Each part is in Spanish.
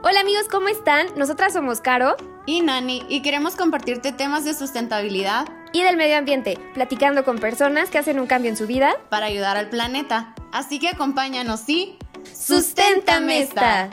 Hola amigos, ¿cómo están? Nosotras somos Caro y Nani y queremos compartirte temas de sustentabilidad y del medio ambiente, platicando con personas que hacen un cambio en su vida para ayudar al planeta. Así que acompáñanos y ¡Susténtame esta!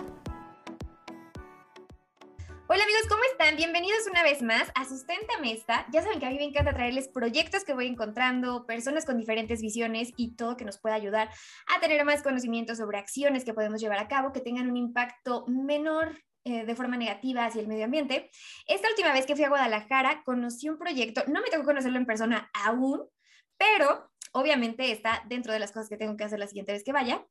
Hola amigos, ¿cómo están? Bienvenidos una vez más a Susténtame esta. Ya saben que a mí me encanta traerles proyectos que voy encontrando, personas con diferentes visiones y todo que nos pueda ayudar a tener más conocimiento sobre acciones que podemos llevar a cabo que tengan un impacto menor eh, de forma negativa hacia el medio ambiente. Esta última vez que fui a Guadalajara conocí un proyecto, no me tocó conocerlo en persona aún, pero obviamente está dentro de las cosas que tengo que hacer la siguiente vez que vaya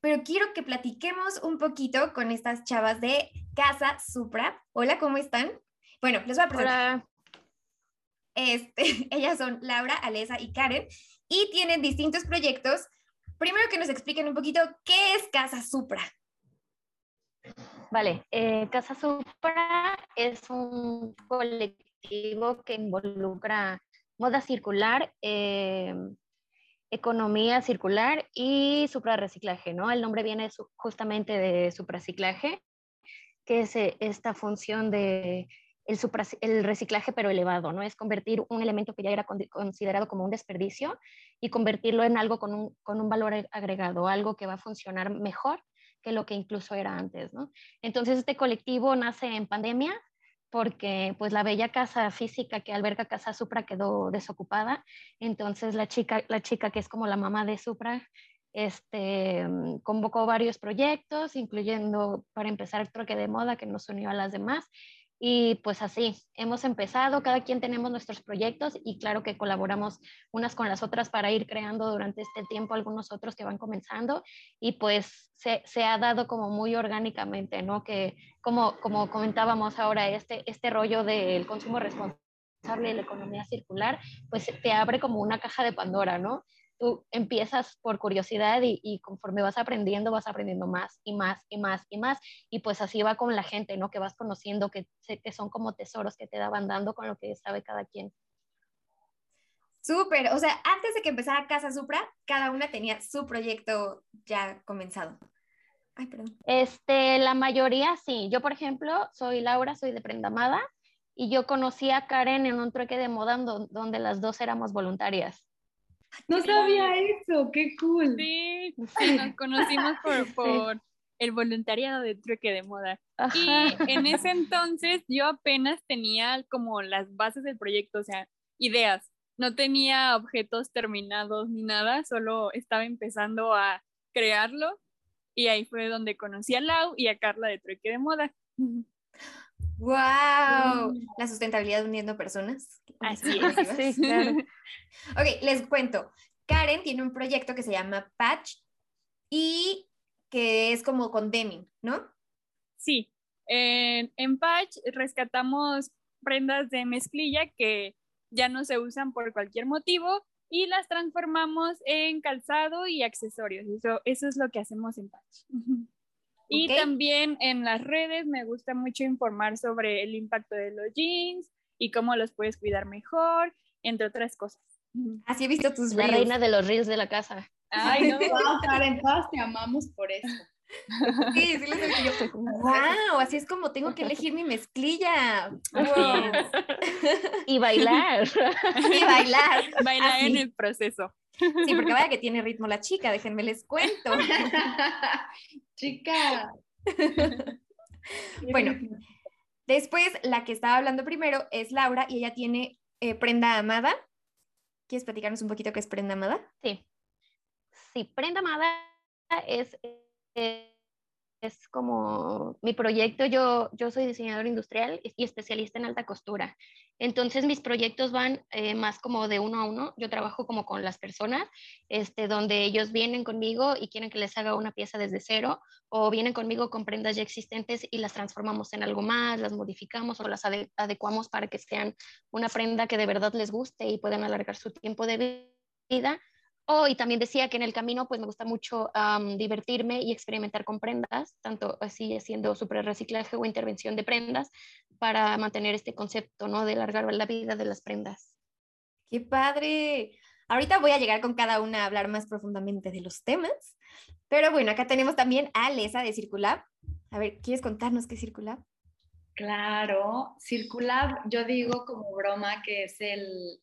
pero quiero que platiquemos un poquito con estas chavas de Casa Supra. Hola, ¿cómo están? Bueno, les voy a presentar. Hola. Este, ellas son Laura, Alesa y Karen y tienen distintos proyectos. Primero que nos expliquen un poquito qué es Casa Supra. Vale, eh, Casa Supra es un colectivo que involucra moda circular, eh, economía circular y suprarreciclaje, ¿no? El nombre viene justamente de supraciclaje, que es eh, esta función de el, el, reciclaje pero elevado, ¿no? Es convertir un elemento que ya era considerado como un desperdicio y convertirlo en algo con un, con un valor agregado, algo que va a funcionar mejor que lo que incluso era antes, ¿no? Entonces este colectivo nace en pandemia, porque pues la bella casa física que alberga Casa Supra quedó desocupada. Entonces la chica, la chica que es como la mamá de Supra, este, mm, convocó varios proyectos, incluyendo para empezar troque de moda que nos unió a las demás. Y pues así, hemos empezado, cada quien tenemos nuestros proyectos y claro que colaboramos unas con las otras para ir creando durante este tiempo algunos otros que van comenzando y pues se, se ha dado como muy orgánicamente, ¿no? Que como, como comentábamos ahora, este, este rollo del consumo responsable y la economía circular, pues te abre como una caja de Pandora, ¿no? Tú empiezas por curiosidad y, conforme vas aprendiendo, vas aprendiendo más y más y más y más. Y pues así va con la gente, ¿no? Que vas conociendo, que, que son como tesoros que te daban dando con lo que sabe cada quien. Súper, o sea, antes de que empezara Casa Supra, cada una tenía su proyecto ya comenzado. Ay, perdón. Este, la mayoría sí. Yo, por ejemplo, soy Laura, soy de Prendamada y yo conocí a Karen en un trueque de moda donde las dos éramos voluntarias. No sabía eso, qué cool. Sí, nos conocimos por, el voluntariado de truque de moda. Y en ese entonces yo apenas tenía como las bases del proyecto, o sea, ideas. No tenía objetos terminados ni nada, solo estaba empezando a crearlo y ahí fue donde conocí a Lau y a Carla de truque de moda. ¡Wow! La sustentabilidad uniendo personas. Así es. sí, ok, les cuento. Karen tiene un proyecto que se llama Patch y que es como con Deming, ¿no? Sí. En, en Patch rescatamos prendas de mezclilla que ya no se usan por cualquier motivo y las transformamos en calzado y accesorios. Eso, eso es lo que hacemos en Patch. Y también en las redes me gusta mucho informar sobre el impacto de los jeans y cómo los puedes cuidar mejor, entre otras cosas. Así he visto tus La reina de los reels de la casa. Ay, no. Karen, todas te amamos por eso. Sí, sí les digo yo. Wow, así es como tengo que elegir mi mezclilla. Y bailar. Y bailar. Bailar en el proceso. Sí, porque vaya que tiene ritmo la chica, déjenme les cuento. chica. bueno, después la que estaba hablando primero es Laura y ella tiene eh, Prenda Amada. ¿Quieres platicarnos un poquito qué es Prenda Amada? Sí. Sí, Prenda Amada es eh, es como mi proyecto, yo, yo soy diseñador industrial y especialista en alta costura. Entonces mis proyectos van eh, más como de uno a uno. Yo trabajo como con las personas, este, donde ellos vienen conmigo y quieren que les haga una pieza desde cero o vienen conmigo con prendas ya existentes y las transformamos en algo más, las modificamos o las adecuamos para que sean una prenda que de verdad les guste y puedan alargar su tiempo de vida Oh, y también decía que en el camino pues me gusta mucho divertirme y experimentar con prendas, tanto así haciendo super reciclaje o intervención de prendas para mantener este concepto, ¿no? De alargar la vida de las prendas. ¡Qué padre! Ahorita voy a llegar con cada una a hablar más profundamente de los temas, pero bueno, acá tenemos también a Lesa de Circulab. A ver, ¿quieres contarnos qué es Circulab? Claro, Circulab, yo digo como broma que es el,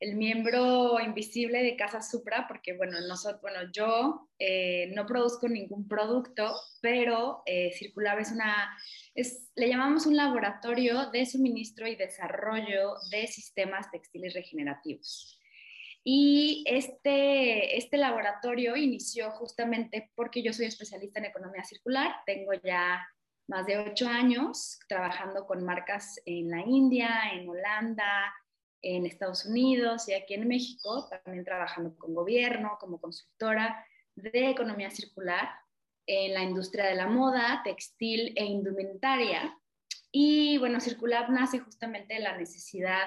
el miembro invisible de Casa Supra, porque bueno, nosotros, bueno yo eh, no produzco ningún producto, pero eh, Circulab es una, es, le llamamos un laboratorio de suministro y desarrollo de sistemas textiles regenerativos. Y este, este laboratorio inició justamente porque yo soy especialista en economía circular, tengo ya más de ocho años trabajando con marcas en la India, en Holanda, en Estados Unidos y aquí en México, también trabajando con gobierno, como consultora de economía circular en la industria de la moda, textil e indumentaria. Y bueno, Circulab nace justamente de la necesidad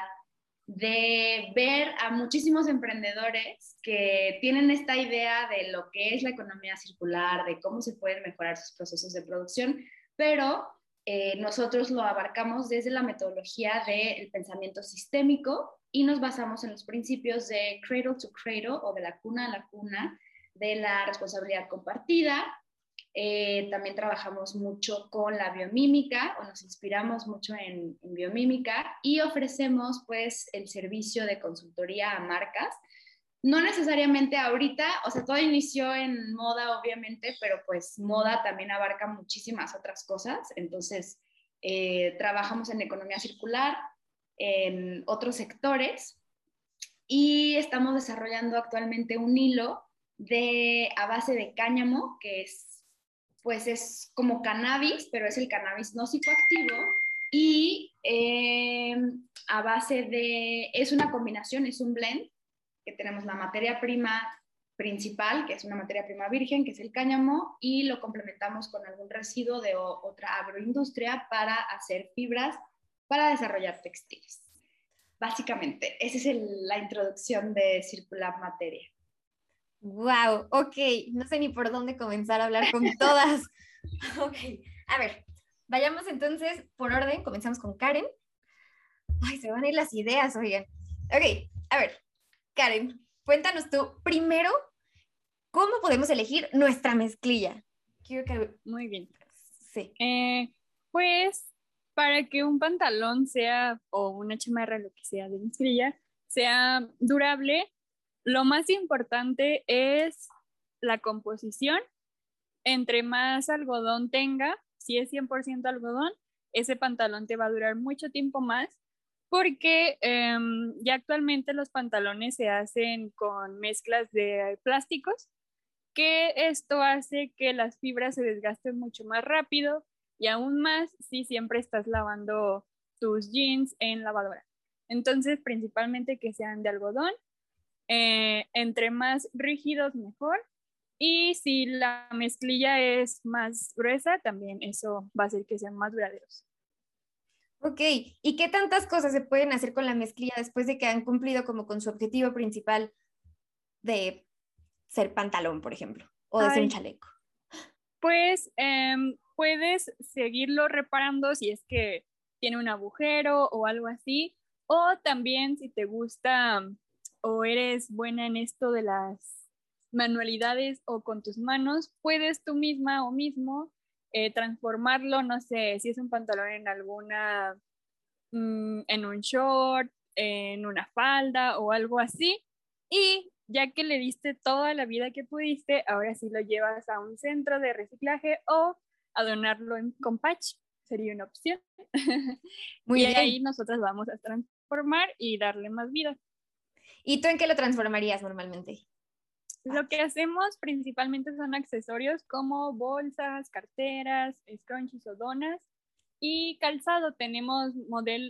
de ver a muchísimos emprendedores que tienen esta idea de lo que es la economía circular, de cómo se pueden mejorar sus procesos de producción, pero eh, nosotros lo abarcamos desde la metodología del pensamiento sistémico y nos basamos en los principios de cradle to cradle o de la cuna a la cuna, de la responsabilidad compartida. Eh, también trabajamos mucho con la biomímica o nos inspiramos mucho en, en biomímica y ofrecemos pues el servicio de consultoría a marcas no necesariamente ahorita, o sea, todo inició en moda, obviamente, pero pues moda también abarca muchísimas otras cosas. Entonces, eh, trabajamos en economía circular, en otros sectores y estamos desarrollando actualmente un hilo de, a base de cáñamo, que es, pues es como cannabis, pero es el cannabis no psicoactivo y eh, a base de, es una combinación, es un blend que tenemos la materia prima principal, que es una materia prima virgen, que es el cáñamo, y lo complementamos con algún residuo de otra agroindustria para hacer fibras para desarrollar textiles. Básicamente, esa es la introducción de Circular Materia. Wow, ok, no sé ni por dónde comenzar a hablar con todas. ok, a ver, vayamos entonces por orden, comenzamos con Karen. Ay, se van a ir las ideas, oigan. Ok, a ver, Karen, cuéntanos tú primero cómo podemos elegir nuestra mezclilla. Quiero que... Muy bien. Sí. Eh, pues para que un pantalón sea, o una chamarra, lo que sea de mezclilla, sea durable, lo más importante es la composición. Entre más algodón tenga, si es 100% algodón, ese pantalón te va a durar mucho tiempo más porque em, ya actualmente los pantalones se hacen con mezclas de plásticos, que esto hace que las fibras se desgasten mucho más rápido y aún más si siempre estás lavando tus jeans en lavadora. Entonces, principalmente que sean de algodón, eh, entre más rígidos mejor. Y si la mezclilla es más gruesa, también eso va a hacer que sean más duraderos. Ok, ¿y qué tantas cosas se pueden hacer con la mezclilla después de que han cumplido como con su objetivo principal de ser pantalón, por ejemplo, o de ser un chaleco? Pues em, puedes seguirlo reparando si es que tiene un agujero o algo así, o también si te gusta o eres buena en esto de las manualidades o con tus manos, puedes tú misma o mismo eh, transformarlo, no sé, si es un pantalón en alguna, mm, en un short, en una falda o algo así. Y ya que le diste toda la vida que pudiste, ahora sí lo llevas a un centro de reciclaje o a donarlo en, con patch, sería una opción. Muy y ahí nosotros vamos a transformar y darle más vida. ¿Y tú en qué lo transformarías normalmente? Lo que hacemos principalmente son accesorios como bolsas, carteras, scrunchies o donas y calzado. Tenemos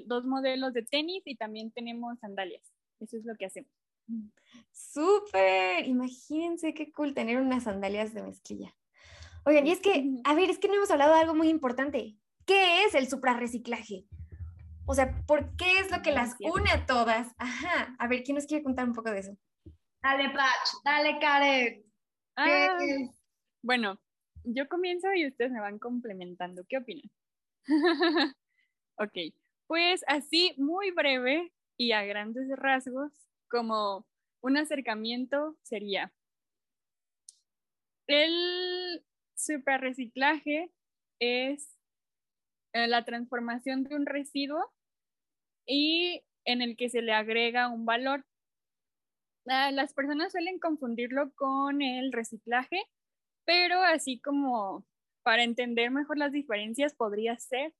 dos modelos de tenis y también tenemos sandalias. Eso es lo que hacemos. Súper, imagínense qué cool tener unas sandalias de mezclilla. Oigan, y es que, a ver, es que no hemos hablado de algo muy importante. ¿Qué es el suprarreciclaje? O sea, ¿por qué es lo que las une a todas? Ajá, a ver, ¿quién nos quiere contar un poco de eso? Dale, Patch, dale, Karen. Ah, bueno, yo comienzo y ustedes me van complementando. ¿Qué opinan? ok, pues así muy breve y a grandes rasgos, como un acercamiento sería el superreciclaje es eh, la transformación de un residuo y en el que se le agrega un valor. Ah, las personas suelen confundirlo con el reciclaje, pero así como para entender mejor las diferencias podría ser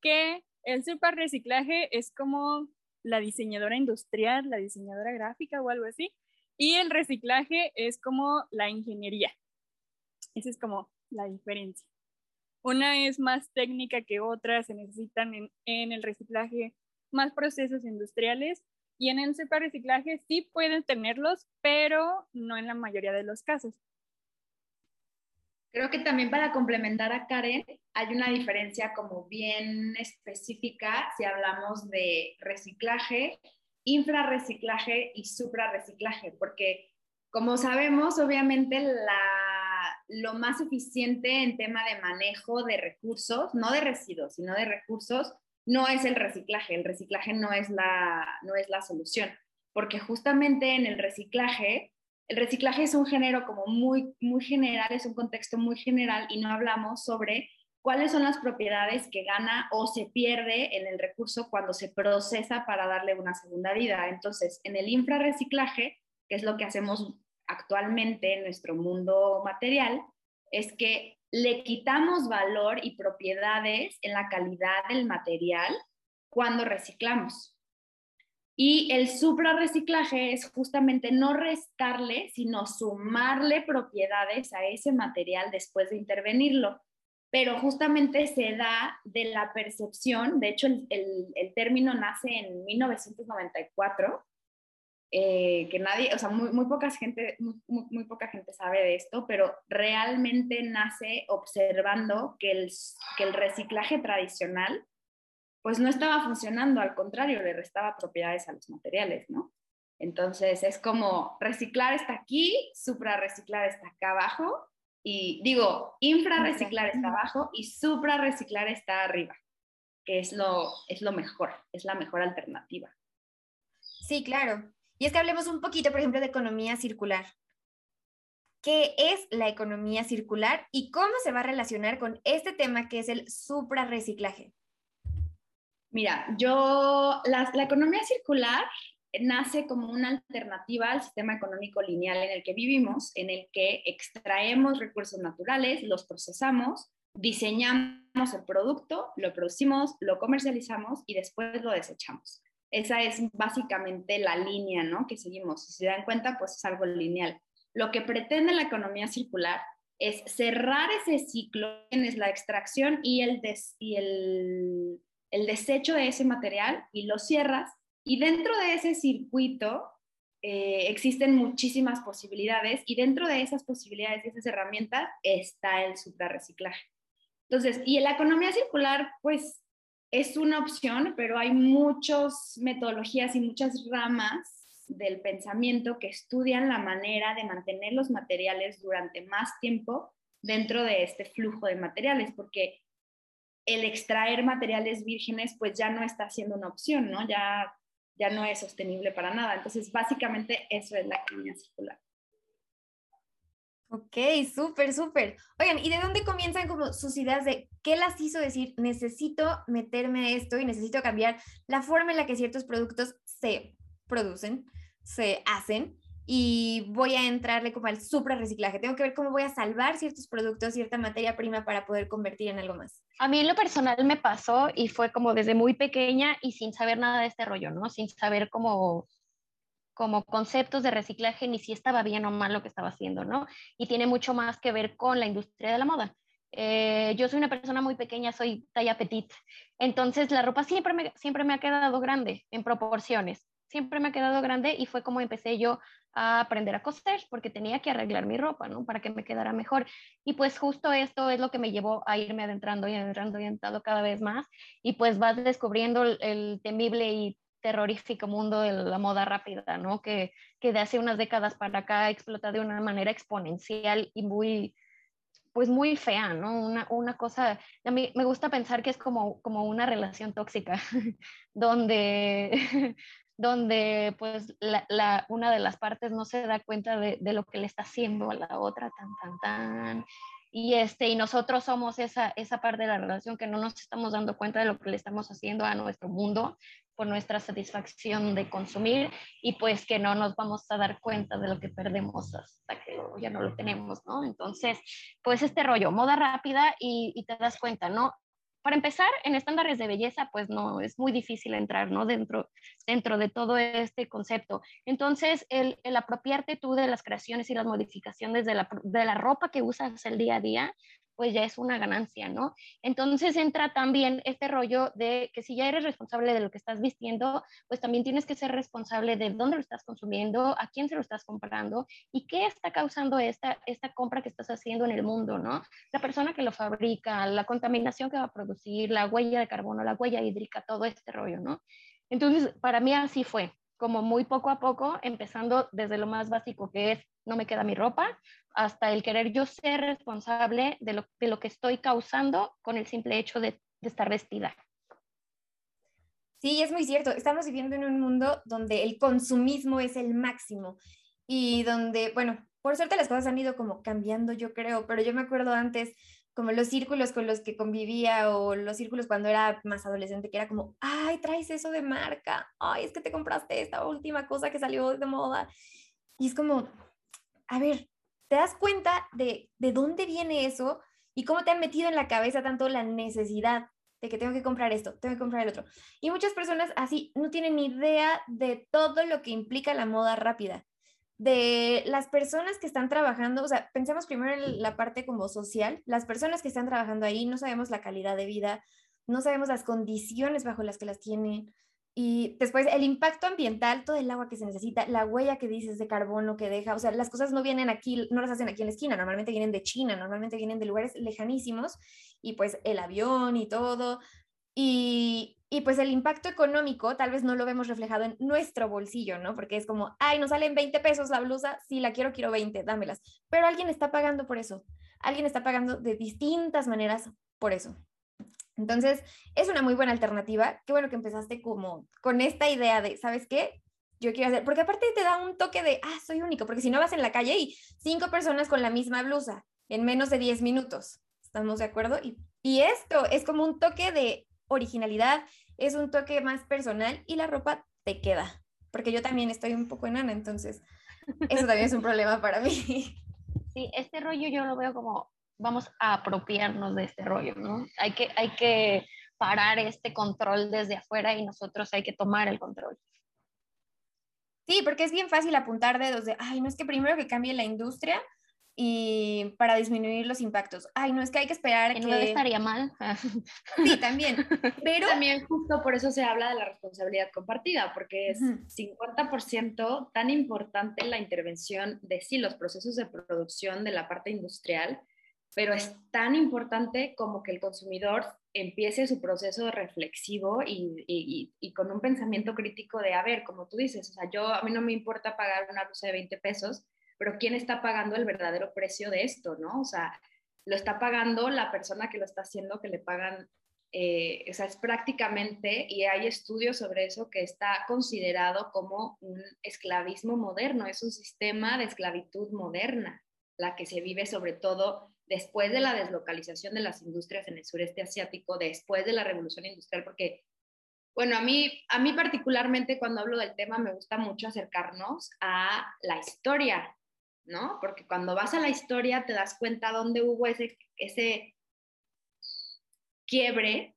que el super reciclaje es como la diseñadora industrial, la diseñadora gráfica o algo así, y el reciclaje es como la ingeniería. Esa es como la diferencia. Una es más técnica que otra, se necesitan en, en el reciclaje más procesos industriales y en el reciclaje sí pueden tenerlos, pero no en la mayoría de los casos. Creo que también para complementar a Karen, hay una diferencia como bien específica si hablamos de reciclaje, infrarreciclaje y suprarreciclaje, porque como sabemos, obviamente la, lo más eficiente en tema de manejo de recursos, no de residuos, sino de recursos, no es el reciclaje. El reciclaje no es la, no es la solución, porque justamente en el reciclaje el reciclaje es un género como muy, muy general, es un contexto muy general y no hablamos sobre cuáles son las propiedades que gana o se pierde en el recurso cuando se procesa para darle una segunda vida. Entonces, en el infrarreciclaje, que es lo que hacemos actualmente en nuestro mundo material, es que le quitamos valor y propiedades en la calidad del material cuando reciclamos. Y el suprarreciclaje es justamente no restarle, sino sumarle propiedades a ese material después de intervenirlo. Pero justamente se da de la percepción, de hecho el, el, término nace en 1994, eh, que nadie, o sea, muy, muy, poca gente, muy, muy, poca gente sabe de esto, pero realmente nace observando que el, que el reciclaje tradicional pues no estaba funcionando, al contrario, le restaba propiedades a los materiales, ¿no? Entonces es como reciclar está aquí, suprarreciclar está acá abajo, y digo, infrarreciclar está abajo y suprarreciclar está arriba, que es lo, es lo mejor, es la mejor alternativa. Sí, claro. Y es que hablemos un poquito, por ejemplo, de economía circular. ¿Qué es la economía circular y cómo se va a relacionar con este tema que es el suprarreciclaje? Mira, yo, la, economía circular nace como una alternativa al sistema económico lineal en el que vivimos, en el que extraemos recursos naturales, los procesamos, diseñamos el producto, lo producimos, lo comercializamos y después lo desechamos. Esa es básicamente la línea ¿no? que seguimos. Si se dan cuenta, pues es algo lineal. Lo que pretende la economía circular es cerrar ese ciclo, es la extracción y el, y el el desecho de ese material y lo cierras y dentro de ese circuito eh, existen muchísimas posibilidades y dentro de esas posibilidades y esas herramientas está el suprarreciclaje. Entonces, y la economía circular, pues es una opción, pero hay muchas metodologías y muchas ramas del pensamiento que estudian la manera de mantener los materiales durante más tiempo dentro de este flujo de materiales, porque el extraer materiales vírgenes pues ya no está siendo una opción, ¿no? Ya, ya no es sostenible para nada. Entonces, básicamente eso es la economía circular. Ok, súper, súper. Oigan, ¿y de dónde comienzan como sus ideas de qué las hizo decir, necesito meterme esto y necesito cambiar la forma en la que ciertos productos se producen, se hacen? y voy a entrarle como al supra reciclaje. Tengo que ver cómo voy a salvar ciertos productos, cierta materia prima para poder convertir en algo más. A mí en lo personal me pasó y fue como desde muy pequeña y sin saber nada de este rollo, ¿no? Sin saber cómo como conceptos de reciclaje ni si estaba bien o mal lo que estaba haciendo, ¿no? Y tiene mucho más que ver con la industria de la moda. Eh, yo soy una persona muy pequeña, soy talla petit, entonces la ropa siempre me, siempre me ha quedado grande en proporciones, siempre me ha quedado grande y fue como empecé yo a aprender a coser porque tenía que arreglar mi ropa, ¿no? Para que me quedara mejor. Y pues justo esto es lo que me llevó a irme adentrando y adentrando y adentrando cada vez más. Y pues vas descubriendo el, temible y terrorífico mundo de la moda rápida, ¿no? Que, que de hace unas décadas para acá explota de una manera exponencial y muy, pues muy fea, ¿no? Una, una, cosa, a mí me gusta pensar que es como, como una relación tóxica, donde donde pues la, una de las partes no se da cuenta de, lo que le está haciendo a la otra, tan, tan, tan. y, este, y nosotros somos esa, esa parte de la relación que no nos estamos dando cuenta de lo que le estamos haciendo a nuestro mundo por nuestra satisfacción de consumir y pues que no nos vamos a dar cuenta de lo que perdemos hasta que ya no lo tenemos, ¿no? Entonces, pues este rollo, moda rápida y, te das cuenta, ¿no? para empezar, en estándares de belleza, pues no, es muy difícil entrar, ¿no? Dentro, dentro de todo este concepto. Entonces, el, el apropiarte tú de las creaciones y las modificaciones de la, de la ropa que usas el día a día, pues ya es una ganancia, ¿no? Entonces entra también este rollo de que si ya eres responsable de lo que estás vistiendo, pues también tienes que ser responsable de dónde lo estás consumiendo, a quién se lo estás comprando y qué está causando esta, esta compra que estás haciendo en el mundo, ¿no? La persona que lo fabrica, la contaminación que va a producir, la huella de carbono, la huella hídrica, todo este rollo, ¿no? Entonces, para mí así fue, como muy poco a poco, empezando desde lo más básico que es no me queda mi ropa, hasta el querer yo ser responsable de lo, de lo que estoy causando con el simple hecho de, de estar vestida. Sí, es muy cierto. Estamos viviendo en un mundo donde el consumismo es el máximo y donde, bueno, por suerte las cosas han ido como cambiando, yo creo, pero yo me acuerdo antes como los círculos con los que convivía o los círculos cuando era más adolescente, que era como, ay, traes eso de marca, ay, es que te compraste esta última cosa que salió de moda. Y es como, a ver, ¿te das cuenta de, de dónde viene eso y cómo te han metido en la cabeza tanto la necesidad de que tengo que comprar esto, tengo que comprar el otro? Y muchas personas así no tienen ni idea de todo lo que implica la moda rápida de las personas que están trabajando, o sea, pensemos primero en la parte como social, las personas que están trabajando ahí, no sabemos la calidad de vida, no sabemos las condiciones bajo las que las tienen. Y después el impacto ambiental, todo el agua que se necesita, la huella que dices de carbono que deja, o sea, las cosas no vienen aquí, no las hacen aquí en la esquina, normalmente vienen de China, normalmente vienen de lugares lejanísimos y pues el avión y todo. Y, y pues el impacto económico tal vez no lo vemos reflejado en nuestro bolsillo, ¿no? Porque es como, ay, nos salen 20 pesos la blusa, si la quiero, quiero 20, dámelas. Pero alguien está pagando por eso. Alguien está pagando de distintas maneras por eso. Entonces, es una muy buena alternativa. Qué bueno que empezaste como con esta idea de, ¿sabes qué? Yo quiero hacer, porque aparte te da un toque de, ah, soy único, porque si no vas en la calle y cinco personas con la misma blusa en menos de 10 minutos. ¿Estamos de acuerdo? Y, y esto es como un toque de originalidad, es un toque más personal y la ropa te queda, porque yo también estoy un poco enana, entonces eso también es un problema para mí. Sí, este rollo yo lo veo como vamos a apropiarnos de este rollo, ¿no? Hay que, hay que parar este control desde afuera y nosotros hay que tomar el control. Sí, porque es bien fácil apuntar dedos de, ay, no es que primero que cambie la industria y para disminuir los impactos. Ay, no es que hay que esperar que... que no estaría mal. sí, también. Pero también justo por eso se habla de la responsabilidad compartida, porque es 50% tan importante la intervención de sí, los procesos de producción de la parte industrial, pero es tan importante como que el consumidor empiece su proceso reflexivo y, y, y, con un pensamiento crítico de, a ver, como tú dices, o sea, yo a mí no me importa pagar una blusa de 20 pesos, pero ¿quién está pagando el verdadero precio de esto, no? O sea, lo está pagando la persona que lo está haciendo, que le pagan, eh, o sea, es prácticamente, y hay estudios sobre eso, que está considerado como un esclavismo moderno, es un sistema de esclavitud moderna, la que se vive sobre todo después de la deslocalización de las industrias en el sureste asiático, después de la revolución industrial, porque bueno, a mí, a mí particularmente cuando hablo del tema me gusta mucho acercarnos a la historia ¿no? Porque cuando vas a la historia te das cuenta dónde hubo ese, ese quiebre,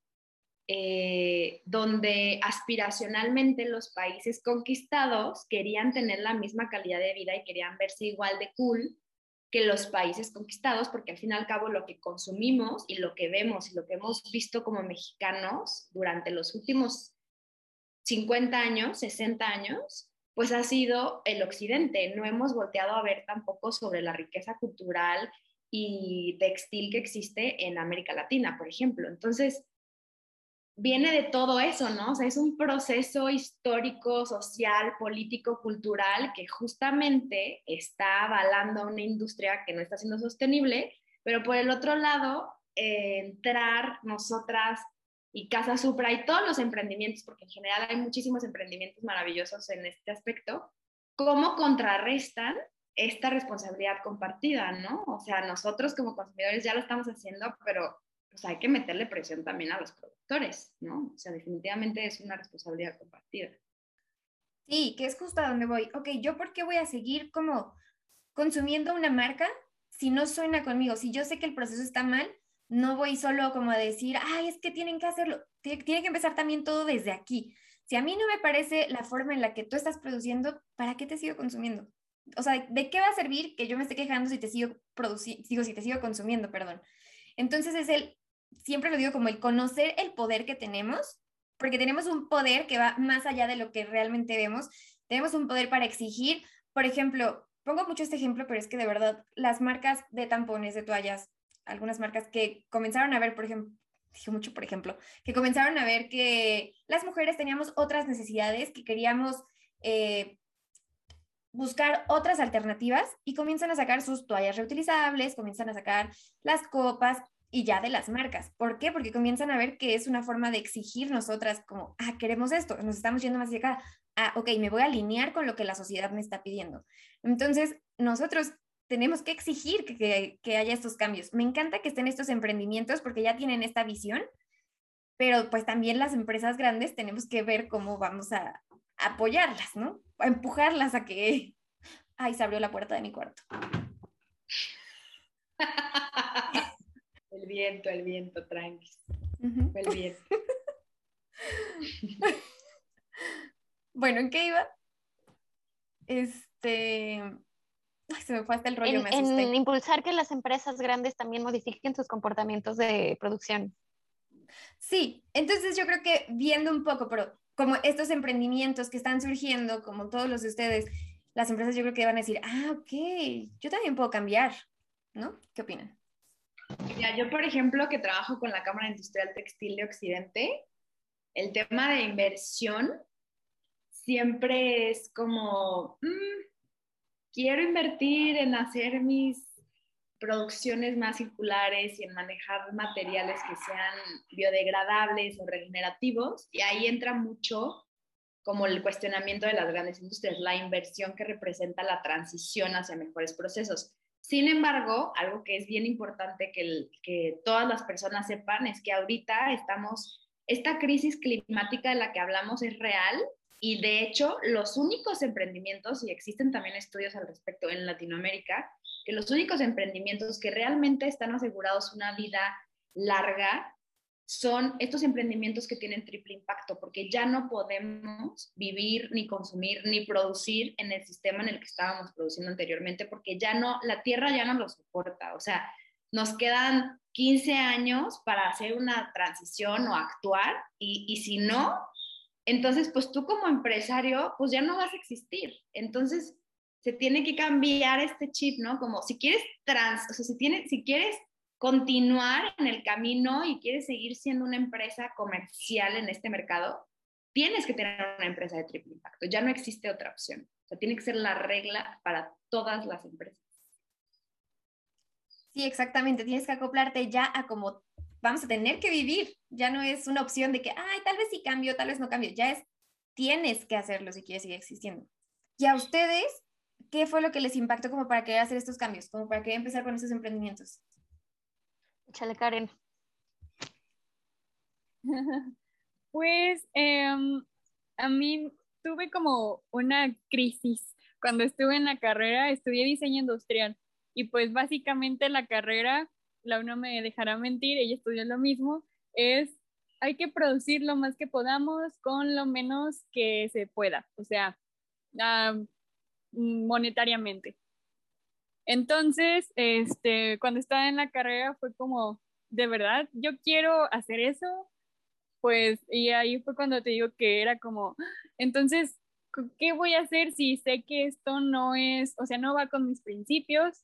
eh, donde aspiracionalmente los países conquistados querían tener la misma calidad de vida y querían verse igual de cool que los países conquistados, porque al fin y al cabo lo que consumimos y lo que vemos y lo que hemos visto como mexicanos durante los últimos 50 años, 60 años, pues ha sido el occidente. No hemos volteado a ver tampoco sobre la riqueza cultural y textil que existe en América Latina, por ejemplo. Entonces, viene de todo eso, ¿no? O sea, es un proceso histórico, social, político, cultural que justamente está avalando a una industria que no está siendo sostenible, pero por el otro lado, eh, entrar nosotras y Casa Supra y todos los emprendimientos, porque en general hay muchísimos emprendimientos maravillosos en este aspecto, cómo contrarrestan esta responsabilidad compartida, ¿no? O sea, nosotros como consumidores ya lo estamos haciendo, pero pues hay que meterle presión también a los productores, ¿no? O sea, definitivamente es una responsabilidad compartida. Sí, que es justo a donde voy. Ok, ¿yo por qué voy a seguir como consumiendo una marca si no suena conmigo? Si yo sé que el proceso está mal, no voy solo como a decir, ay, es que tienen que hacerlo. Tiene, que empezar también todo desde aquí. Si a mí no me parece la forma en la que tú estás produciendo, ¿para qué te sigo consumiendo? O sea, ¿de qué va a servir que yo me esté quejando si te sigo digo, si te sigo consumiendo, perdón? Entonces es el, siempre lo digo como el conocer el poder que tenemos, porque tenemos un poder que va más allá de lo que realmente vemos. Tenemos un poder para exigir, por ejemplo, pongo mucho este ejemplo, pero es que de verdad las marcas de tampones, de toallas, algunas marcas que comenzaron a ver, por ejemplo, dije mucho, por ejemplo, que comenzaron a ver que las mujeres teníamos otras necesidades, que queríamos eh, buscar otras alternativas y comienzan a sacar sus toallas reutilizables, comienzan a sacar las copas y ya de las marcas. ¿Por qué? Porque comienzan a ver que es una forma de exigir nosotras como, ah, queremos esto, nos estamos yendo más hacia acá. Ah, ok, me voy a alinear con lo que la sociedad me está pidiendo. Entonces, nosotros tenemos que exigir que, que, haya estos cambios. Me encanta que estén estos emprendimientos porque ya tienen esta visión, pero pues también las empresas grandes tenemos que ver cómo vamos a, apoyarlas, ¿no? A empujarlas a que... Ay, se abrió la puerta de mi cuarto. El viento, el viento, tranqui. El viento. bueno, ¿en qué iba? Este, se me fue hasta el rollo, en, me asusté. En impulsar que las empresas grandes también modifiquen sus comportamientos de producción. Sí, entonces yo creo que viendo un poco, pero como estos emprendimientos que están surgiendo, como todos los de ustedes, las empresas yo creo que van a decir, ah, ok, yo también puedo cambiar, ¿no? ¿Qué opinan? Yo, por ejemplo, que trabajo con la Cámara Industrial Textil de Occidente, el tema de inversión siempre es como, mm, quiero invertir en hacer mis producciones más circulares y en manejar materiales que sean biodegradables o regenerativos. Y ahí entra mucho como el cuestionamiento de las grandes industrias, la inversión que representa la transición hacia mejores procesos. Sin embargo, algo que es bien importante que, todas las personas sepan es que ahorita estamos, esta crisis climática de la que hablamos es real y de hecho, los únicos emprendimientos, y existen también estudios al respecto en Latinoamérica, que los únicos emprendimientos que realmente están asegurados una vida larga son estos emprendimientos que tienen triple impacto, porque ya no podemos vivir, ni consumir, ni producir en el sistema en el que estábamos produciendo anteriormente, porque ya no, la tierra ya no lo soporta. O sea, nos quedan 15 años para hacer una transición o actuar, y, y si no, entonces, pues tú como empresario, pues ya no vas a existir. Entonces, se tiene que cambiar este chip, ¿no? Como si quieres trans, o sea, si, tienes, si quieres continuar en el camino y quieres seguir siendo una empresa comercial en este mercado, tienes que tener una empresa de triple impacto. Ya no existe otra opción. O sea, tiene que ser la regla para todas las empresas. Sí, exactamente. Tienes que acoplarte ya a como vamos a tener que vivir. Ya no es una opción de que, ay, tal vez sí cambio, tal vez no cambio. Ya es, tienes que hacerlo si quieres seguir existiendo. Y a ustedes, ¿qué fue lo que les impactó como para querer hacer estos cambios? Como para querer empezar con estos emprendimientos. Échale, Karen. pues em, a mí tuve como una crisis. Cuando estuve en la carrera, estudié diseño industrial y pues básicamente la carrera la no me dejará mentir, ella estudió lo mismo, es hay que producir lo más que podamos con lo menos que se pueda, o sea, monetariamente. Entonces, este, cuando estaba en la carrera fue como, de verdad, yo quiero hacer eso, pues, y ahí fue cuando te digo que era como, entonces, ¿qué voy a hacer si sé que esto no es, o sea, no va con mis principios?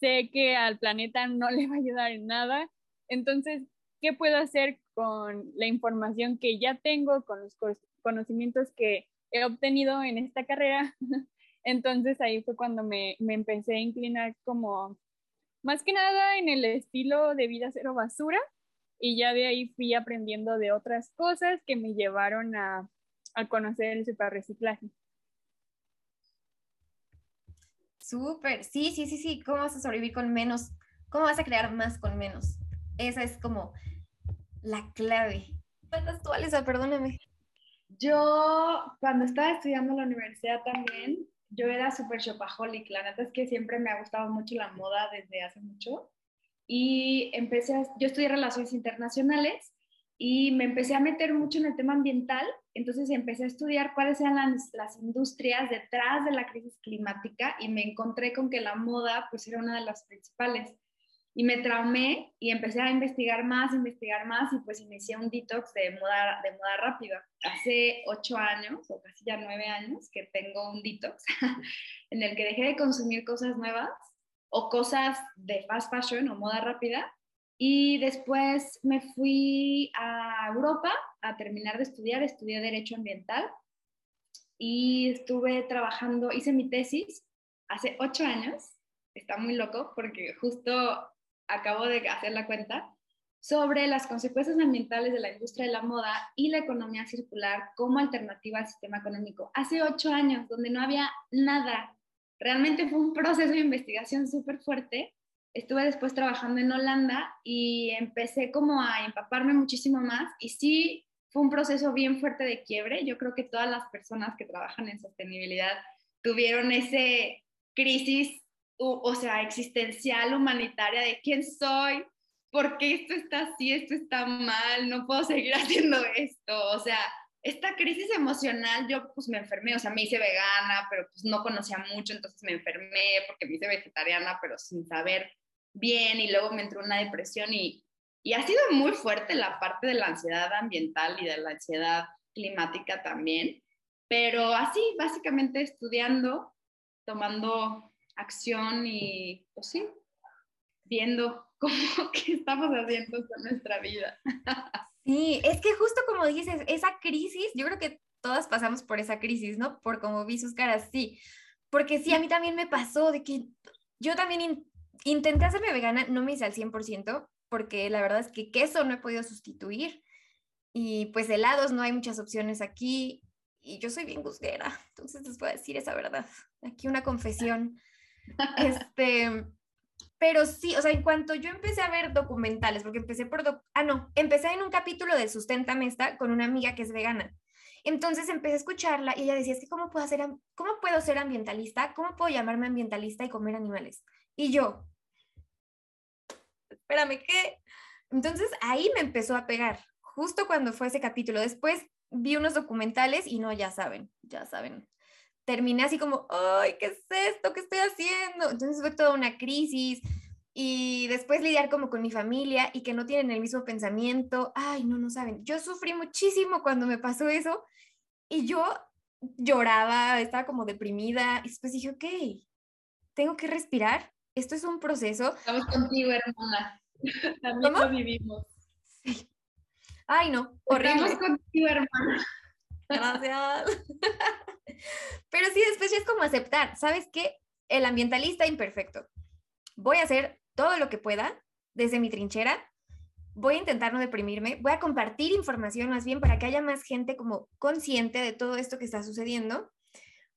sé que al planeta no le va a ayudar en nada. Entonces, ¿qué puedo hacer con la información que ya tengo, con los conocimientos que he obtenido en esta carrera? Entonces ahí fue cuando me, me, empecé a inclinar como más que nada en el estilo de vida cero basura y ya de ahí fui aprendiendo de otras cosas que me llevaron a, a conocer el super reciclaje. Súper, sí, sí, sí, sí. ¿Cómo vas a sobrevivir con menos? ¿Cómo vas a crear más con menos? Esa es como la clave. ¿Cuántas tú, Alisa? Perdóname. Yo, cuando estaba estudiando en la universidad también, yo era súper shopaholic. La neta es que siempre me ha gustado mucho la moda desde hace mucho. Y empecé, a, yo estudié relaciones internacionales y me empecé a meter mucho en el tema ambiental. Entonces empecé a estudiar cuáles eran las, las, industrias detrás de la crisis climática y me encontré con que la moda pues era una de las principales y me traumé y empecé a investigar más, investigar más y pues inicié un detox de moda, de moda rápida. Hace ocho años o casi ya nueve años que tengo un detox en el que dejé de consumir cosas nuevas o cosas de fast fashion o moda rápida y después me fui a Europa a terminar de estudiar, estudié Derecho Ambiental y estuve trabajando, hice mi tesis hace ocho años, está muy loco porque justo acabo de hacer la cuenta, sobre las consecuencias ambientales de la industria de la moda y la economía circular como alternativa al sistema económico. Hace ocho años, donde no había nada. Realmente fue un proceso de investigación súper fuerte. Estuve después trabajando en Holanda y empecé como a empaparme muchísimo más y sí fue un proceso bien fuerte de quiebre. Yo creo que todas las personas que trabajan en sostenibilidad tuvieron ese crisis o, sea, existencial, humanitaria, de quién soy, por qué esto está así, esto está mal, no puedo seguir haciendo esto. O sea, esta crisis emocional, yo pues me enfermé, o sea, me hice vegana, pero pues no conocía mucho, entonces me enfermé porque me hice vegetariana, pero sin saber bien, y luego me entró una depresión y, y ha sido muy fuerte la parte de la ansiedad ambiental y de la ansiedad climática también, pero así, básicamente estudiando, tomando acción y, pues sí, viendo cómo qué estamos haciendo con nuestra vida. Sí, es que justo como dices, esa crisis, yo creo que todas pasamos por esa crisis, ¿no? Por como vi sus caras, sí. Porque sí, a mí también me pasó de que yo también intenté hacerme vegana, no me hice al 100%, porque la verdad es que queso no he podido sustituir. Y pues helados, no hay muchas opciones aquí. Y yo soy bien gusguera, entonces les voy a decir esa verdad. Aquí una confesión. Este, pero sí, o sea, en cuanto yo empecé a ver documentales, porque empecé por, ah, no, empecé en un capítulo de Sustenta Mesta con una amiga que es vegana. Entonces empecé a escucharla y ella decía, es que ¿cómo puedo, hacer, ¿cómo puedo ser ambientalista? ¿Cómo puedo llamarme ambientalista y comer animales? Y yo, espérame, ¿qué? Entonces ahí me empezó a pegar, justo cuando fue ese capítulo. Después vi unos documentales y no, ya saben, ya saben, terminé así como, ay, ¿qué es esto? ¿Qué estoy haciendo? Entonces fue toda una crisis y después lidiar como con mi familia y que no tienen el mismo pensamiento. Ay, no, no saben. Yo sufrí muchísimo cuando me pasó eso y yo lloraba, estaba como deprimida y después dije, ok, tengo que respirar. Esto es un proceso. Estamos contigo, hermana. También lo vivimos. Sí. Ay, no, horrible. Estamos contigo, hermana. Gracias. Pero sí, después ya es como aceptar, ¿sabes qué? El ambientalista imperfecto. Voy a hacer todo lo que pueda desde mi trinchera. Voy a intentar no deprimirme. Voy a compartir información más bien para que haya más gente como consciente de todo esto que está sucediendo.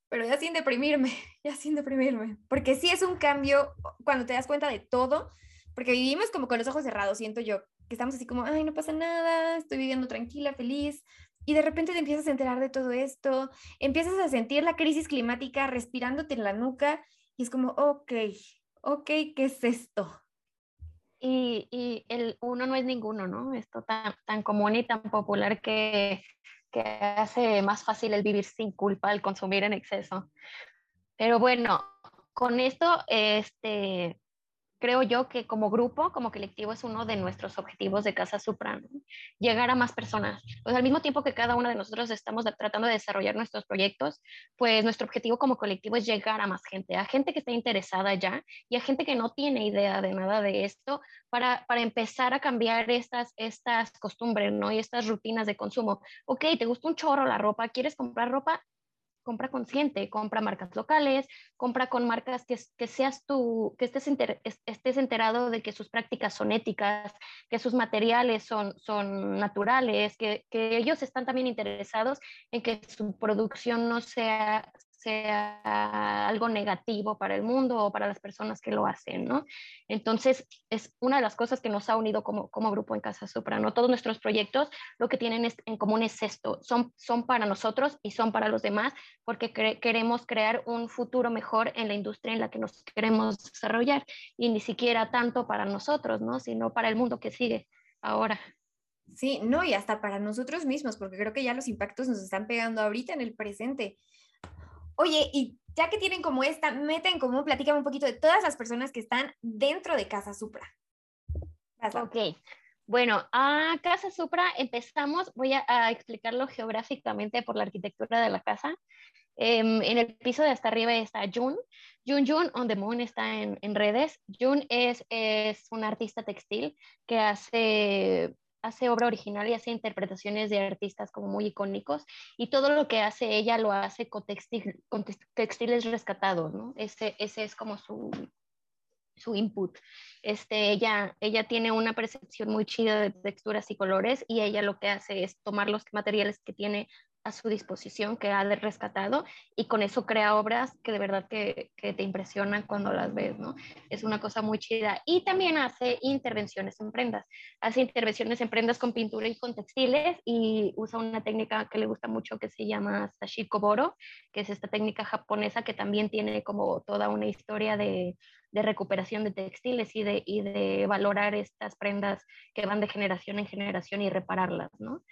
Pero ya sin deprimirme, ya sin deprimirme. Porque sí es un cambio cuando te das cuenta de todo. Porque vivimos como con los ojos cerrados, siento yo, que estamos así como, ay, no pasa nada, estoy viviendo tranquila, feliz, y de repente te empiezas a enterar de todo esto, empiezas a sentir la crisis climática respirándote en la nuca y es como, ok, ok, ¿qué es esto? Y, y el uno no es ninguno, ¿no? Esto tan, tan común y tan popular que, que hace más fácil el vivir sin culpa, el consumir en exceso. Pero bueno, con esto, este, creo yo que como grupo, como colectivo, es uno de nuestros objetivos de Casa Supra, llegar a más personas. Pues al mismo tiempo que cada uno de nosotros estamos tratando de desarrollar nuestros proyectos, pues nuestro objetivo como colectivo es llegar a más gente, a gente que esté interesada ya y a gente que no tiene idea de nada de esto, para, para empezar a cambiar estas, estas costumbres, ¿no? Y estas rutinas de consumo. Ok, te gusta un chorro la ropa, quieres comprar ropa, compra consciente, compra marcas locales, compra con marcas que, que seas tú, que estés, estés enterado de que sus prácticas son éticas, que sus materiales son, son naturales, que, que ellos están también interesados en que su producción no sea sea algo negativo para el mundo o para las personas que lo hacen, ¿no? Entonces, es una de las cosas que nos ha unido como, como grupo en Casa Supra, ¿no? Todos nuestros proyectos lo que tienen en común es esto, son, son para nosotros y son para los demás porque queremos crear un futuro mejor en la industria en la que nos queremos desarrollar y ni siquiera tanto para nosotros, ¿no? Sino para el mundo que sigue ahora. Sí, no, y hasta para nosotros mismos, porque creo que ya los impactos nos están pegando ahorita en el presente. Oye, y ya que tienen como esta meta en común, platícame un poquito de todas las personas que están dentro de Casa Supra. Ok, bueno, a Casa Supra empezamos, voy a, explicarlo geográficamente por la arquitectura de la casa. Em, en el piso de hasta arriba está Jun. Jun Jun on the Moon está en, en redes. Jun es, es un artista textil que hace hace obra original y hace interpretaciones de artistas como muy icónicos y todo lo que hace ella lo hace con, textiles rescatados, ¿no? Ese, ese es como su, su input. Este, ella, ella tiene una percepción muy chida de texturas y colores y ella lo que hace es tomar los materiales que tiene a su disposición que ha rescatado y con eso crea obras que de verdad que, que, te impresionan cuando las ves, ¿no? Es una cosa muy chida. Y también hace intervenciones en prendas. Hace intervenciones en prendas con pintura y con textiles y usa una técnica que le gusta mucho que se llama Sashiko Boro, que es esta técnica japonesa que también tiene como toda una historia de, de recuperación de textiles y de, y de valorar estas prendas que van de generación en generación y repararlas, ¿no?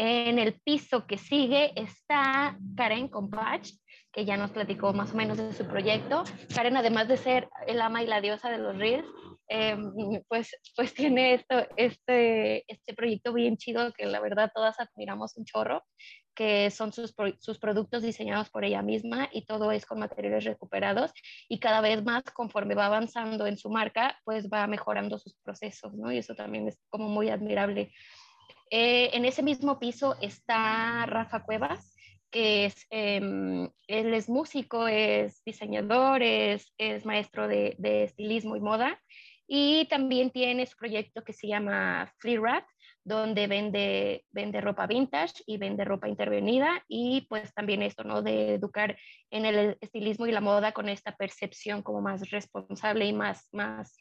En el piso que sigue está Karen Compach, que ya nos platicó más o menos de su proyecto. Karen, además de ser el ama y la diosa de los reels, em, pues, pues tiene esto, este, este proyecto bien chido que la verdad todas admiramos un chorro, que son sus, sus productos diseñados por ella misma y todo es con materiales recuperados y cada vez más conforme va avanzando en su marca, pues va mejorando sus procesos, ¿no? Y eso también es como muy admirable eh, en ese mismo piso está Rafa Cuevas, que es, em, él es músico, es diseñador, es, maestro de, estilismo y moda. Y también tiene su proyecto que se llama Free Rat, donde vende, vende ropa vintage y vende ropa intervenida y pues también esto, ¿no? De educar en el estilismo y la moda con esta percepción como más responsable y más, más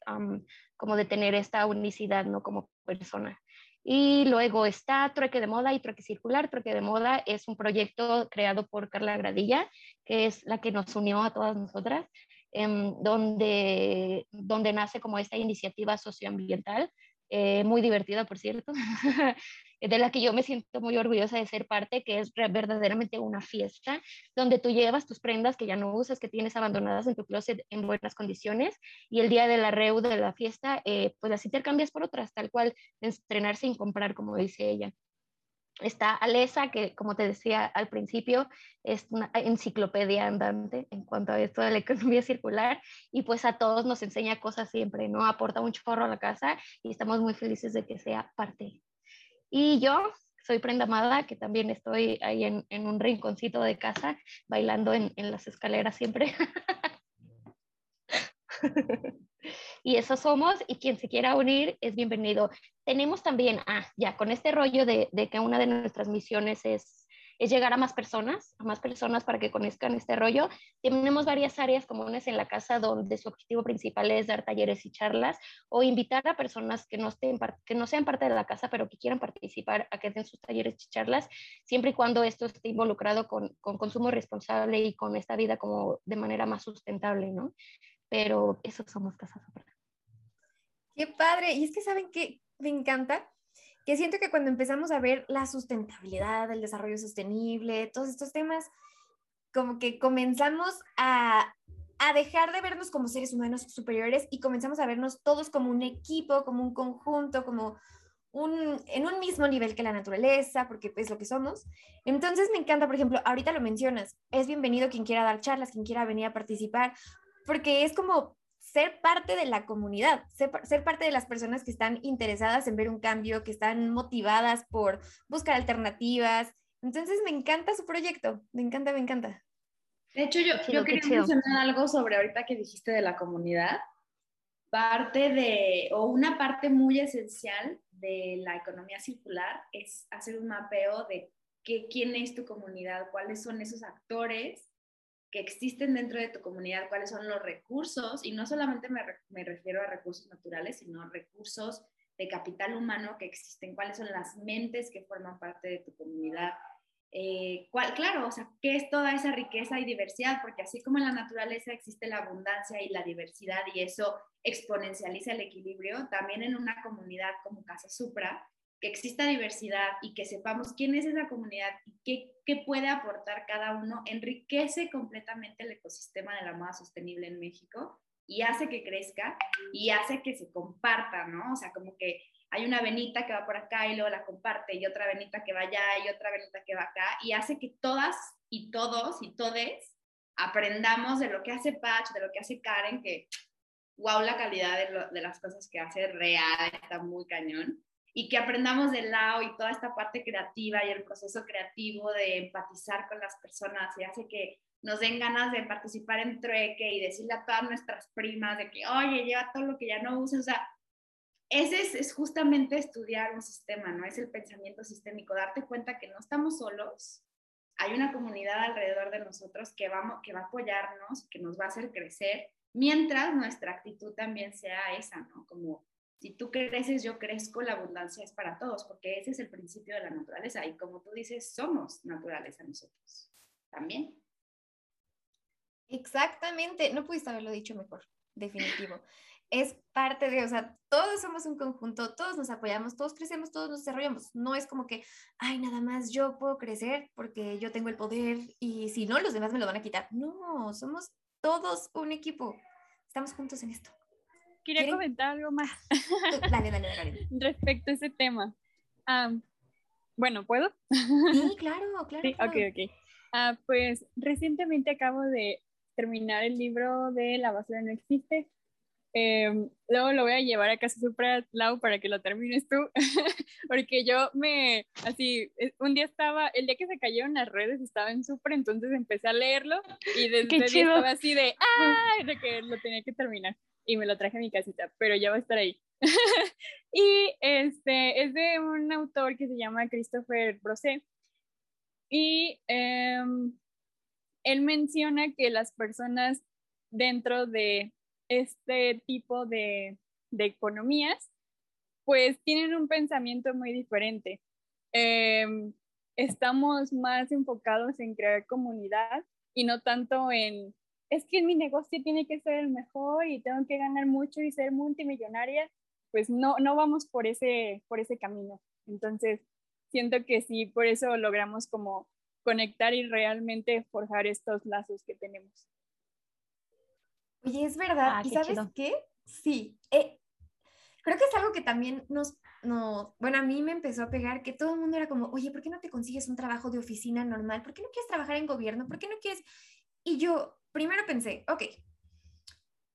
como de tener esta unicidad, ¿no? Como persona. Y luego está Trueque de Moda y Trueque Circular. Trueque de Moda es un proyecto creado por Carla Gradilla, que es la que nos unió a todas nosotras, em, donde, donde nace como esta iniciativa socioambiental, eh, muy divertida, por cierto, de la que yo me siento muy orgullosa de ser parte, que es verdaderamente una fiesta, donde tú llevas tus prendas que ya no usas, que tienes abandonadas en tu closet en buenas condiciones, y el día de la reu de la fiesta, eh, pues las intercambias por otras, tal cual, estrenar sin comprar, como dice ella. Está Alesa, que como te decía al principio, es una enciclopedia andante en cuanto a esto de la economía circular y pues a todos nos enseña cosas siempre, ¿no? Aporta un chorro a la casa y estamos muy felices de que sea parte y yo soy Prenda Amada, que también estoy ahí en, en un rinconcito de casa, bailando en, en las escaleras siempre. y eso somos, y quien se quiera unir es bienvenido. Tenemos también, ah, ya, con este rollo de, de que una de nuestras misiones es es llegar a más personas, a más personas para que conozcan este rollo. Tenemos varias áreas comunes en la casa donde su objetivo principal es dar talleres y charlas o invitar a personas que no, estén, que no sean parte de la casa, pero que quieran participar a que den sus talleres y charlas, siempre y cuando esto esté involucrado con, con consumo responsable y con esta vida como de manera más sustentable, ¿no? Pero eso somos Casa Sopra. Qué padre. Y es que saben que me encanta que siento que cuando empezamos a ver la sustentabilidad, el desarrollo sostenible, todos estos temas, como que comenzamos a, a dejar de vernos como seres humanos superiores y comenzamos a vernos todos como un equipo, como un conjunto, como un, en un mismo nivel que la naturaleza, porque es lo que somos. Entonces me encanta, por ejemplo, ahorita lo mencionas, es bienvenido quien quiera dar charlas, quien quiera venir a participar, porque es como ser parte de la comunidad, ser, parte de las personas que están interesadas en ver un cambio, que están motivadas por buscar alternativas. Entonces me encanta su proyecto, me encanta, me encanta. De hecho, yo, yo quería mencionar algo sobre ahorita que dijiste de la comunidad. Parte de, o una parte muy esencial de la economía circular es hacer un mapeo de qué, quién es tu comunidad, cuáles son esos actores que existen dentro de tu comunidad, cuáles son los recursos, y no solamente me, me refiero a recursos naturales, sino recursos de capital humano que existen, cuáles son las mentes que forman parte de tu comunidad. Eh, cuál, claro, o sea, ¿qué es toda esa riqueza y diversidad? Porque así como en la naturaleza existe la abundancia y la diversidad y eso exponencializa el equilibrio, también en una comunidad como Casa Supra, que exista diversidad y que sepamos quién es esa comunidad y qué, qué puede aportar cada uno, enriquece completamente el ecosistema de la moda sostenible en México y hace que crezca y hace que se comparta, ¿no? O sea, como que hay una venita que va por acá y luego la comparte y otra venita que va allá y otra venita que va acá y hace que todas y todos y todes aprendamos de lo que hace Patch, de lo que hace Karen, que wow, la calidad de, de las cosas que hace real, está muy cañón y que aprendamos del lado y toda esta parte creativa y el proceso creativo de empatizar con las personas y hace que nos den ganas de participar en trueque y decirle a todas nuestras primas de que, oye, lleva todo lo que ya no usas. O sea, ese es, es, justamente estudiar un sistema, ¿no? Es el pensamiento sistémico, darte cuenta que no estamos solos, hay una comunidad alrededor de nosotros que, vamos, que va a apoyarnos, que nos va a hacer crecer, mientras nuestra actitud también sea esa, ¿no? Como si tú creces, yo crezco, la abundancia es para todos, porque ese es el principio de la naturaleza. Y como tú dices, somos naturaleza nosotros también. Exactamente, no pudiste haberlo dicho mejor, definitivo. es parte de, o sea, todos somos un conjunto, todos nos apoyamos, todos crecemos, todos nos desarrollamos. No es como que, ay, nada más yo puedo crecer porque yo tengo el poder y si no, los demás me lo van a quitar. No, somos todos un equipo. Estamos juntos en esto. Quería comentar algo más. Dale, dale, dale. Respecto a ese tema. bueno, ¿puedo? Sí, claro, claro. Sí, ok, ok. Ah, pues recientemente acabo de terminar el libro de La basura no existe. Em, luego lo voy a llevar a casa Supra Lau para que lo termines tú, porque yo me, así, eh, un día estaba, el día que se cayeron las redes estaba en Supra, entonces empecé a leerlo y desde ese día estaba así de, ¡ay! de que lo tenía que terminar y me lo traje a mi casita, pero ya va a estar ahí. y este es de un autor que se llama Christopher Brosset y em, él menciona que las personas dentro de este tipo de, economías, pues tienen un pensamiento muy diferente. Em, estamos más enfocados en crear comunidad y no tanto en, es que mi negocio tiene que ser el mejor y tengo que ganar mucho y ser multimillonaria, pues no, no vamos por ese, por ese camino. Entonces, siento que sí, por eso logramos como conectar y realmente forjar estos lazos que tenemos. Oye, es verdad. Ah, ¿Y sabes qué? Sí. Eh, creo que es algo que también nos, no, bueno, a mí me empezó a pegar que todo el mundo era como, oye, ¿por qué no te consigues un trabajo de oficina normal? ¿Por qué no quieres trabajar en gobierno? ¿Por qué no quieres? Y yo primero pensé, ok,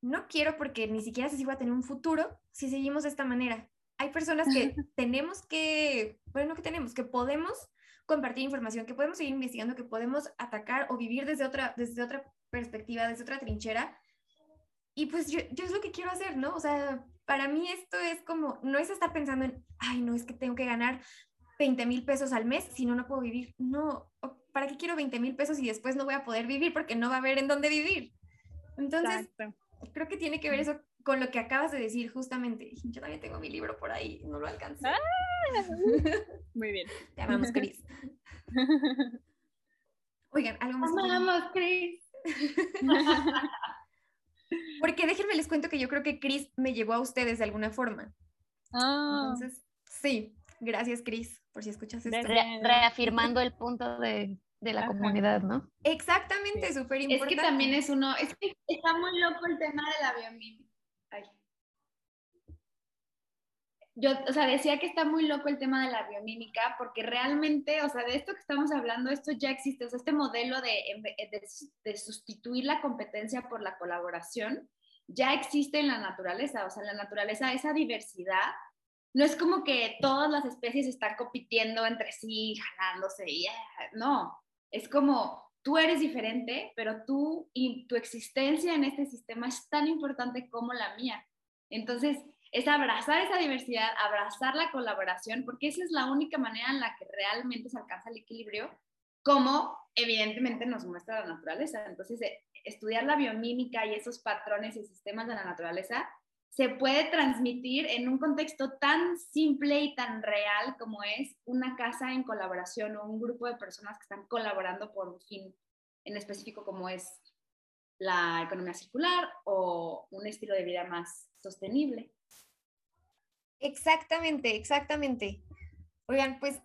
no quiero porque ni siquiera sé si voy a tener un futuro si seguimos de esta manera. Hay personas que tenemos que, bueno, que tenemos, que podemos compartir información, que podemos seguir investigando, que podemos atacar o vivir desde otra, desde otra perspectiva, desde otra trinchera. Y pues yo, yo es lo que quiero hacer, ¿no? O sea, para mí esto es como, no es estar pensando en, ay, no, es que tengo que ganar 20 mil pesos al mes, si no, no puedo vivir. No, ¿para qué quiero 20 mil pesos y después no voy a poder vivir porque no va a haber en dónde vivir? Entonces, creo que tiene que ver eso con lo que acabas de decir justamente. Yo también tengo mi libro por ahí, no lo alcancé. Ah, muy bien. Te amamos, Cris. Oigan, algo más. Amamos, Cris. Porque déjenme les cuento que yo creo que Cris me llevó a ustedes de alguna forma. Ah. Entonces, sí, gracias Cris, por si escuchas esto. reafirmando el punto de, de la comunidad, ¿no? Exactamente, súper importante. Es que también es uno, es que está muy loco el tema de la biomímica. Yo, o sea, decía que está muy loco el tema de la biomímica porque realmente, o sea, de esto que estamos hablando, esto ya existe, o sea, este modelo de, de, de sustituir la competencia por la colaboración ya existe en la naturaleza, o sea, en la naturaleza esa diversidad no es como que todas las especies están compitiendo entre sí, jalándose, y, no, es como tú eres diferente, pero tú y tu existencia en este sistema es tan importante como la mía. Entonces, es abrazar esa diversidad, abrazar la colaboración, porque esa es la única manera en la que realmente se alcanza el equilibrio como evidentemente nos muestra la naturaleza. Entonces, eh, estudiar la biomímica y esos patrones y sistemas de la naturaleza se puede transmitir en un contexto tan simple y tan real como es una casa en colaboración o un grupo de personas que están colaborando por un fin en específico como es la economía circular o un estilo de vida más sostenible. Exactamente, exactamente. Oigan, pues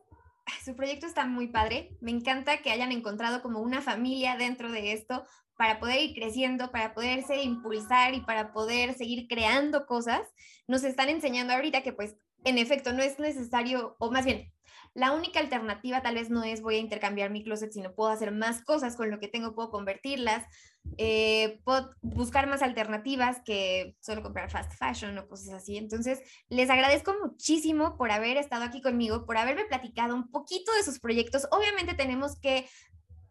su proyecto está muy padre. Me encanta que hayan encontrado como una familia dentro de esto para poder ir creciendo, para poderse impulsar y para poder seguir creando cosas. Nos están enseñando ahorita que pues en efecto no es necesario, o más bien, la única alternativa tal vez no es voy a intercambiar mi closet, sino puedo hacer más cosas con lo que tengo, puedo convertirlas, eh, puedo buscar más alternativas que solo comprar fast fashion o cosas así. Entonces, les agradezco muchísimo por haber estado aquí conmigo, por haberme platicado un poquito de sus proyectos. Obviamente tenemos que,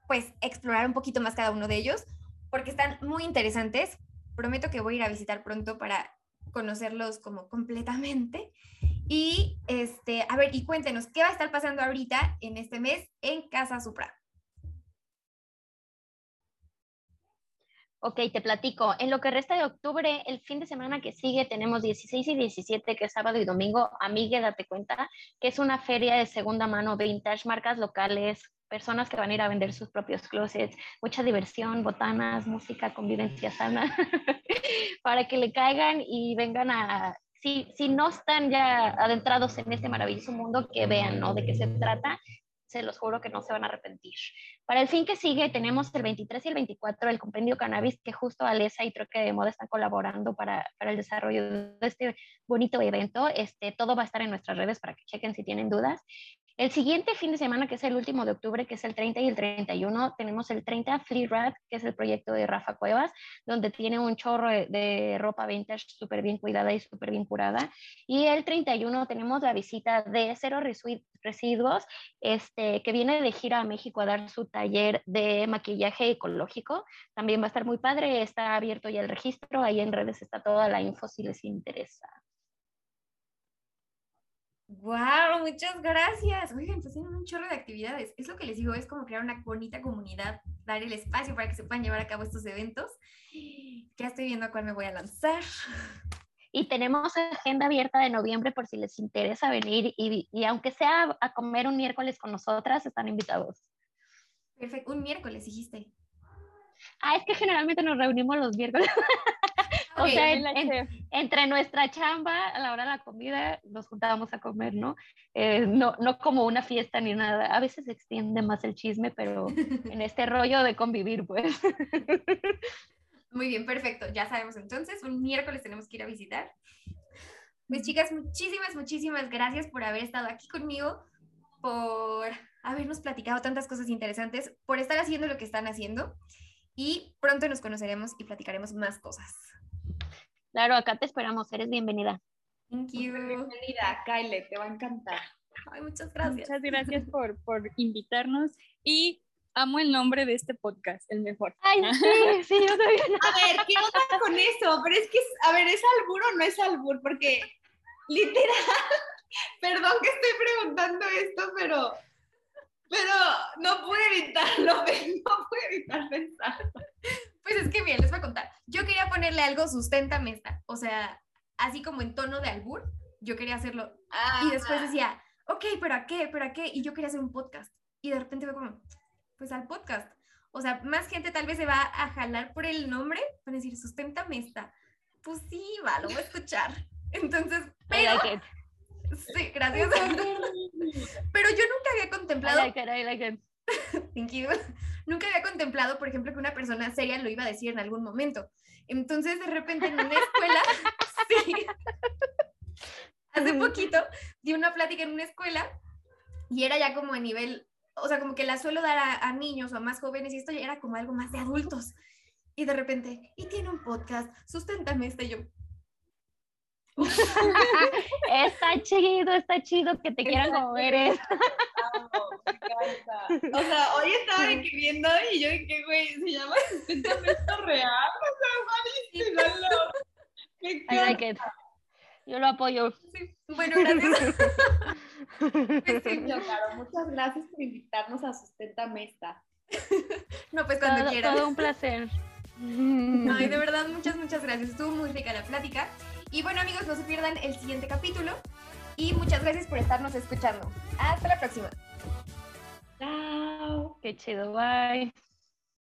pues, explorar un poquito más cada uno de ellos, porque están muy interesantes. Prometo que voy a ir a visitar pronto para conocerlos como completamente. Y este, a ver, y cuéntenos, ¿qué va a estar pasando ahorita en este mes en Casa Supra? Ok, te platico. En lo que resta de octubre, el fin de semana que sigue, tenemos 16 y 17, que es sábado y domingo. Amigue, date cuenta, que es una feria de segunda mano, vintage, marcas locales, personas que van a ir a vender sus propios closets, mucha diversión, botanas, música, convivencia sana, para que le caigan y vengan a si, si no están ya adentrados en este maravilloso mundo, que vean, ¿no? De qué se trata, se los juro que no se van a arrepentir. Para el fin que sigue, tenemos el 23 y el 24 el compendio cannabis, que justo Alesa y Troque de Moda están colaborando para, para, el desarrollo de este bonito evento. Este, todo va a estar en nuestras redes para que chequen si tienen dudas. El siguiente fin de semana, que es el último de octubre, que es el 30 y el 31, tenemos el 30 Flea Rat, que es el proyecto de Rafa Cuevas, donde tiene un chorro de ropa vintage súper bien cuidada y súper bien curada. Y el 31 tenemos la visita de Cero Residuos, este, que viene de gira a México a dar su taller de maquillaje ecológico. También va a estar muy padre, está abierto ya el registro, ahí en redes está toda la info si les interesa. Wow, muchas gracias. Oigan, pues tienen un chorro de actividades. Es lo que les digo, es como crear una bonita comunidad, dar el espacio para que se puedan llevar a cabo estos eventos. Ya estoy viendo a cuál me voy a lanzar. Y tenemos agenda abierta de noviembre por si les interesa venir y, y aunque sea a comer un miércoles con nosotras, están invitados. Perfecto, un miércoles dijiste. Ah, es que generalmente nos reunimos los miércoles. o sea, entre nuestra chamba, a la hora de la comida, nos juntábamos a comer, ¿no? Eh, no, no como una fiesta ni nada. A veces se extiende más el chisme, pero en este rollo de convivir, pues. Muy bien, perfecto. Ya sabemos entonces, un miércoles tenemos que ir a visitar. Pues chicas, muchísimas, muchísimas gracias por haber estado aquí conmigo, por habernos platicado tantas cosas interesantes, por estar haciendo lo que están haciendo y pronto nos conoceremos y platicaremos más cosas. Claro, acá te esperamos, eres bienvenida. Thank you. Bienvenida, Kyle, te va a encantar. Ay, muchas gracias. Muchas gracias por, por invitarnos y amo el nombre de este podcast, el mejor. Ay, sí, sí, yo también. A ver, ¿qué onda con eso? Pero es que, a ver, ¿es albur o no es albur? Porque, literal, perdón que estoy preguntando esto, pero, pero no pude evitarlo, no pude evitar pensar. Pues es que bien, les voy a contar. Yo quería ponerle algo sustenta mesa, o sea, así como en tono de albur, yo quería hacerlo. Y después decía, ok, pero ¿a qué? ¿Pero a qué? Y yo quería hacer un podcast. Y de repente fue como, pues al podcast. O sea, más gente tal vez se va a jalar por el nombre, van a decir, sustenta mesa. Pues sí, va, lo voy a escuchar. Entonces, pero... Sí, gracias. pero yo nunca había contemplado... I like it, I like it. Thank you. Nunca había contemplado, por ejemplo, que una persona seria lo iba a decir en algún momento. Entonces, de repente, en una escuela, sí. Hace poquito di una plática en una escuela y era ya como a nivel, o sea, como que la suelo dar a, a niños o a más jóvenes y esto ya era como algo más de adultos. Y de repente, y tiene un podcast, susténtame este yo. está chido, está chido que te quieran como eres. O sea, hoy estaba viendo y yo dije, güey, se llama Susténtame esto real. O sea, Me I like it. Yo lo apoyo. Sí. Bueno, gracias. Sí, claro, muchas gracias por invitarnos a Sustenta Mesta. no, pues cuando todo, quieras. Todo un placer. Ay, de verdad, muchas, muchas gracias. Estuvo muy rica la plática. Y bueno, amigos, no se pierdan el siguiente capítulo. Y muchas gracias por estarnos escuchando. Hasta la próxima. Chao. Qué chido, bye.